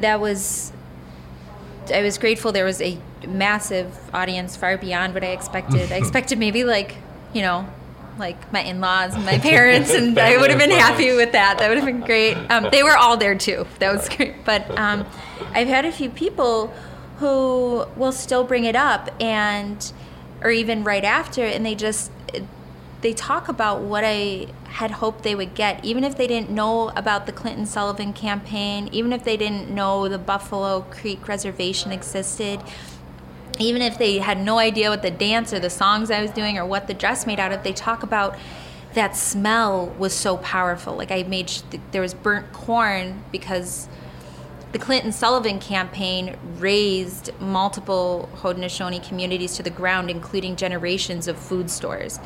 that was I was grateful there was a massive audience far beyond what I expected. I [LAUGHS] expected maybe like, you know, like my in-laws and my [LAUGHS] parents and I would have been happy with that. That would have been great. Um, they were all there too. That was great. But um, I've had a few people who will still bring it up and or even right after and they just they talk about what I had hoped they would get, even if they didn't know about the Clinton Sullivan campaign, even if they didn't know the Buffalo Creek Reservation existed, even if they had no idea what the dance or the songs I was doing or what the dress made out of, they talk about that smell was so powerful. Like I made, there was burnt corn because the Clinton Sullivan campaign raised multiple Haudenosaunee communities to the ground, including generations of food stores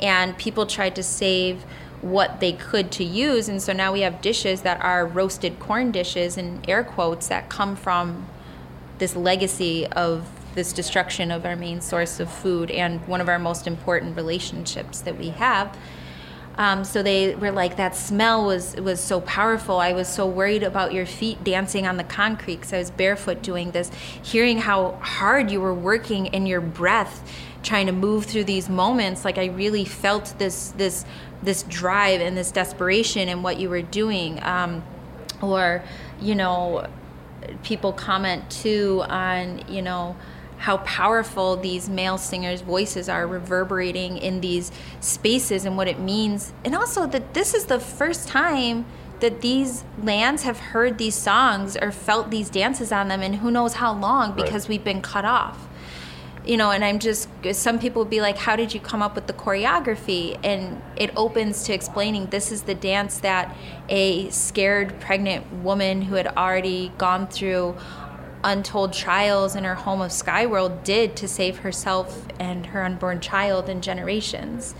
and people tried to save what they could to use. And so now we have dishes that are roasted corn dishes in air quotes that come from this legacy of this destruction of our main source of food and one of our most important relationships that we have. Um, so they were like that smell was was so powerful. I was so worried about your feet dancing on the concrete because i was barefoot doing this. Hearing how hard you were working in your breath trying to move through these moments like i really felt this this this drive and this desperation in what you were doing. Um, or you know people comment too on you know how powerful these male singers voices are reverberating in these spaces and what it means. And also that this is the first time that these lands have heard these songs or felt these dances on them and who knows how long because right. we've been cut off you know, and I'm just, some people be like, How did you come up with the choreography? And it opens to explaining this is the dance that a scared pregnant woman who had already gone through untold trials in her home of Skyworld did to save herself and her unborn child and generations.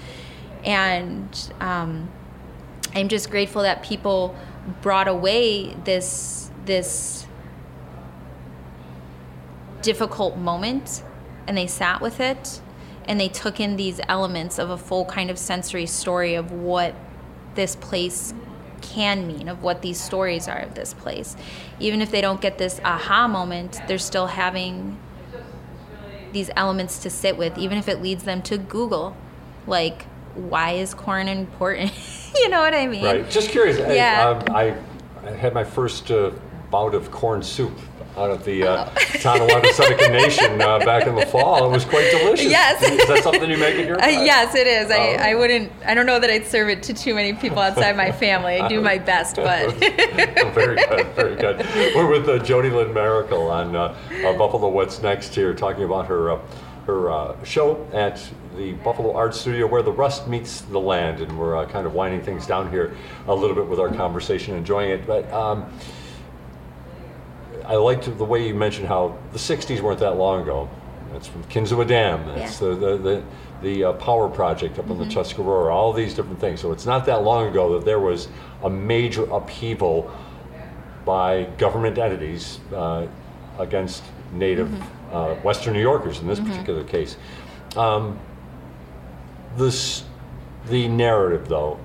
And um, I'm just grateful that people brought away this, this difficult moment and they sat with it and they took in these elements of a full kind of sensory story of what this place can mean, of what these stories are of this place. Even if they don't get this aha moment, they're still having these elements to sit with, even if it leads them to Google. Like, why is corn important? [LAUGHS] you know what I mean? Right. Just curious. Yeah. I, um, I, I had my first uh, bout of corn soup out at the uh, Tonawanda Seneca [LAUGHS] Nation uh, back in the fall. It was quite delicious. Yes. Is that something you make in your Uh, yes, it is. I, Oh. I wouldn't. I don't know that I'd serve it to too many people outside my family. I do my best, but [LAUGHS] very good, very good. We're with uh, Jodi Lynn Maracle on uh, uh, Buffalo What's Next here, talking about her uh, her uh, show at the Buffalo Art Studio, where the rust meets the land, and we're uh, kind of winding things down here a little bit with our conversation, enjoying it. But um, I liked the way you mentioned how the '60s weren't that long ago. That's from Kinzua Dam. That's the the the, the uh, power project up in the Mhm. Tuscarora. All these different things. So it's not that long ago that there was a major upheaval by government entities uh, against Native uh, Western New Yorkers in this Mhm. particular case. Um, this the narrative though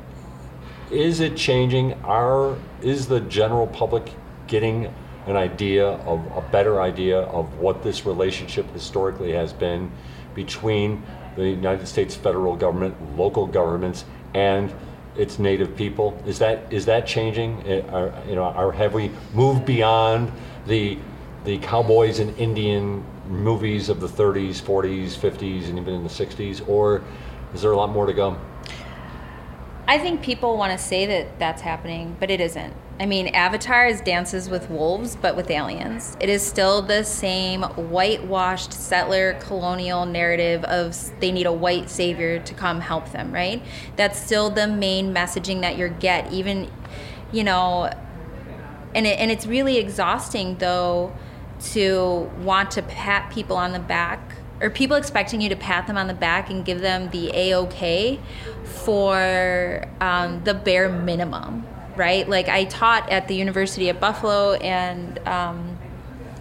is it changing our is the general public getting an idea of a better idea of what this relationship historically has been between the United States federal government, local governments, and its native people? Is that is that changing? Eh, Are, you know, are, have we moved beyond the the cowboys and Indian movies of the 30s, 40s, 50s, and even in the 60s, or is there a lot more to go? I think people want to say that that's happening, but it isn't. I mean, Avatar is Dances with Wolves, but with aliens. It is still the same whitewashed settler colonial narrative of they need a white savior to come help them, right? That's still the main messaging that you get, even, you know, and it, and it's really exhausting though to want to pat people on the back or people expecting you to pat them on the back and give them the a-ok for um, the bare minimum right like i taught at the university of buffalo and um,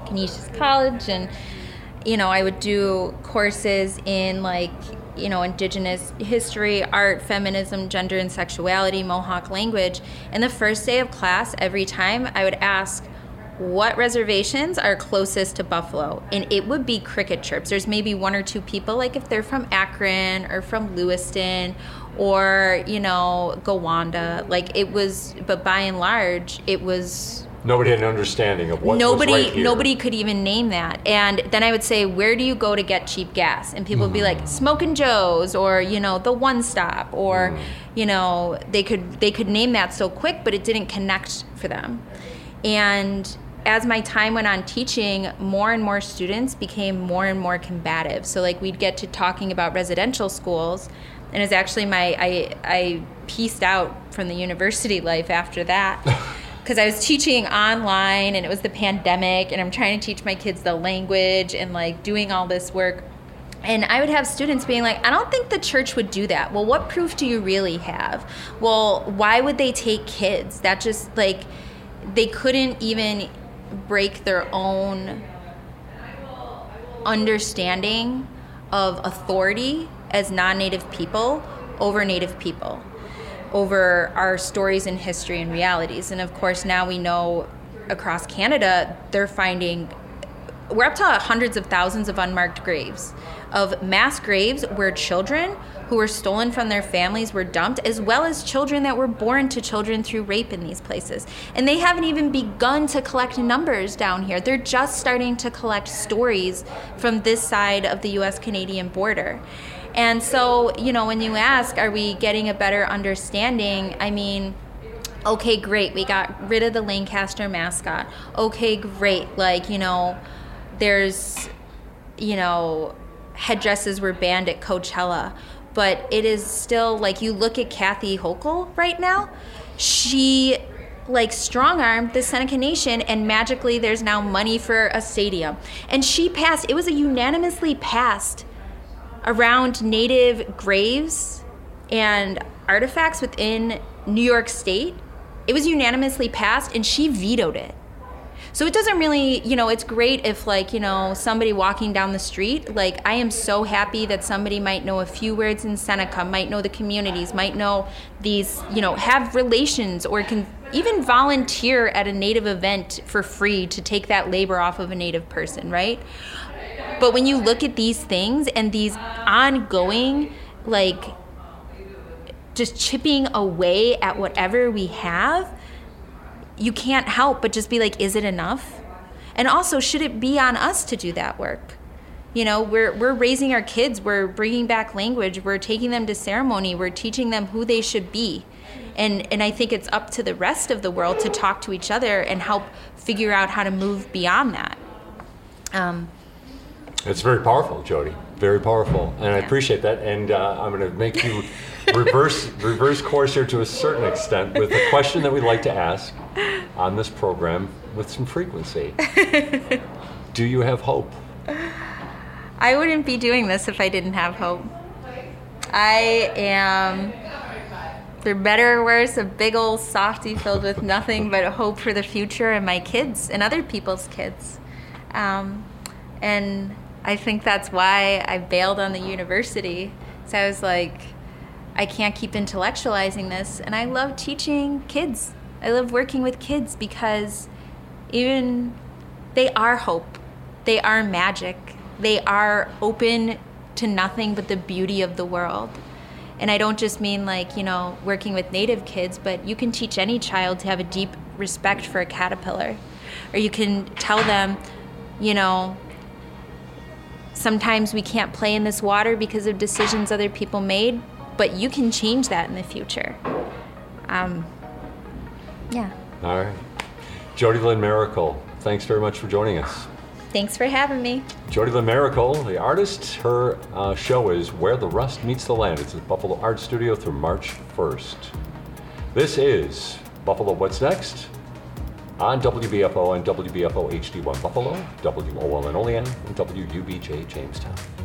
canisius college and you know i would do courses in like you know indigenous history art feminism gender and sexuality mohawk language and the first day of class every time i would ask what reservations are closest to Buffalo? And it would be cricket chirps. There's maybe one or two people, like if they're from Akron or from Lewiston or, you know, Gowanda. Like it was, but by and large, it was Nobody had an understanding of what nobody right nobody could even name that. And then i would say where do you go to get cheap gas? And people would be hmm. like smoking joe's or you know the one stop or hmm. you know they could they could name that so quick but it didn't connect for them. And as my time went on teaching more and more students became more and more combative. So like we'd get to talking about residential schools and it's actually my i i pieced out from the university life after that [LAUGHS] because I was teaching online and it was the pandemic and I'm trying to teach my kids the language and like doing all this work. And I would have students being like, I don't think the church would do that. Well, what proof do you really have? Well, why would they take kids? That just like, they couldn't even break their own understanding of authority as non native people over native people over our stories and history and realities. And of course, now we know across Canada, they're finding we're up to hundreds of thousands of unmarked graves of mass graves where children who were stolen from their families were dumped as well as children that were born to children through rape in these places. And they haven't even begun to collect numbers down here. They're just starting to collect stories from this side of the US Canadian border and so, you know, when you ask, are we getting a better understanding? I mean, okay, great, we got rid of the Lancaster mascot. Okay, great, like, you know, there's, you know, headdresses were banned at Coachella, but it is still like you look at Kathy Hochul right now, she like strong armed the Seneca Nation, and magically there's now money for a stadium. And she passed, it was a unanimously passed around native graves and artifacts within New York State. It was unanimously passed, and she vetoed it. So it doesn't really, you know, it's great if, like, you know, somebody walking down the street, like, I am so happy that somebody might know a few words in Seneca, might know the communities, might know these, you know, have relations or can even volunteer at a Native event for free to take that labor off of a Native person, right? But when you look at these things and these ongoing, like, just chipping away at whatever we have, you can't help but just be like, is it enough? And also, should it be on us to do that work? You know, we're, we're raising our kids, we're bringing back language, we're taking them to ceremony, we're teaching them who they should be. And, and I think it's up to the rest of the world to talk to each other and help figure out how to move beyond that. Um, it's very powerful, Jodi. Very powerful, and I appreciate that. And uh, I'm going to make you [LAUGHS] reverse reverse course here to a certain extent with a question that we'd like to ask on this program with some frequency. [LAUGHS] Do you have hope? I wouldn't be doing this if I didn't have hope. I am, for better or worse, a big old softy filled with nothing but hope for the future and my kids and other people's kids. Um, and I think that's why I bailed on the university. So I was like, I can't keep intellectualizing this. And I love teaching kids. I love working with kids because even they are hope, they are magic, they are open to nothing but the beauty of the world. And I don't just mean like, you know, working with native kids, but you can teach any child to have a deep respect for a caterpillar. Or you can tell them, you know, sometimes we can't play in this water because of decisions other people made, but you can change that in the future. Um, yeah. All right. Jodi Lynn Maracle, thanks very much for joining us. Thanks for having me. Jodi Lynn Maracle, the artist, her uh, show is Where the Rust Meets the Land. It's at Buffalo Art Studio through March 1st. This is Buffalo What's Next on WBFO and WBFO HD1 Buffalo, WOLN Olean, and WUBJ Jamestown.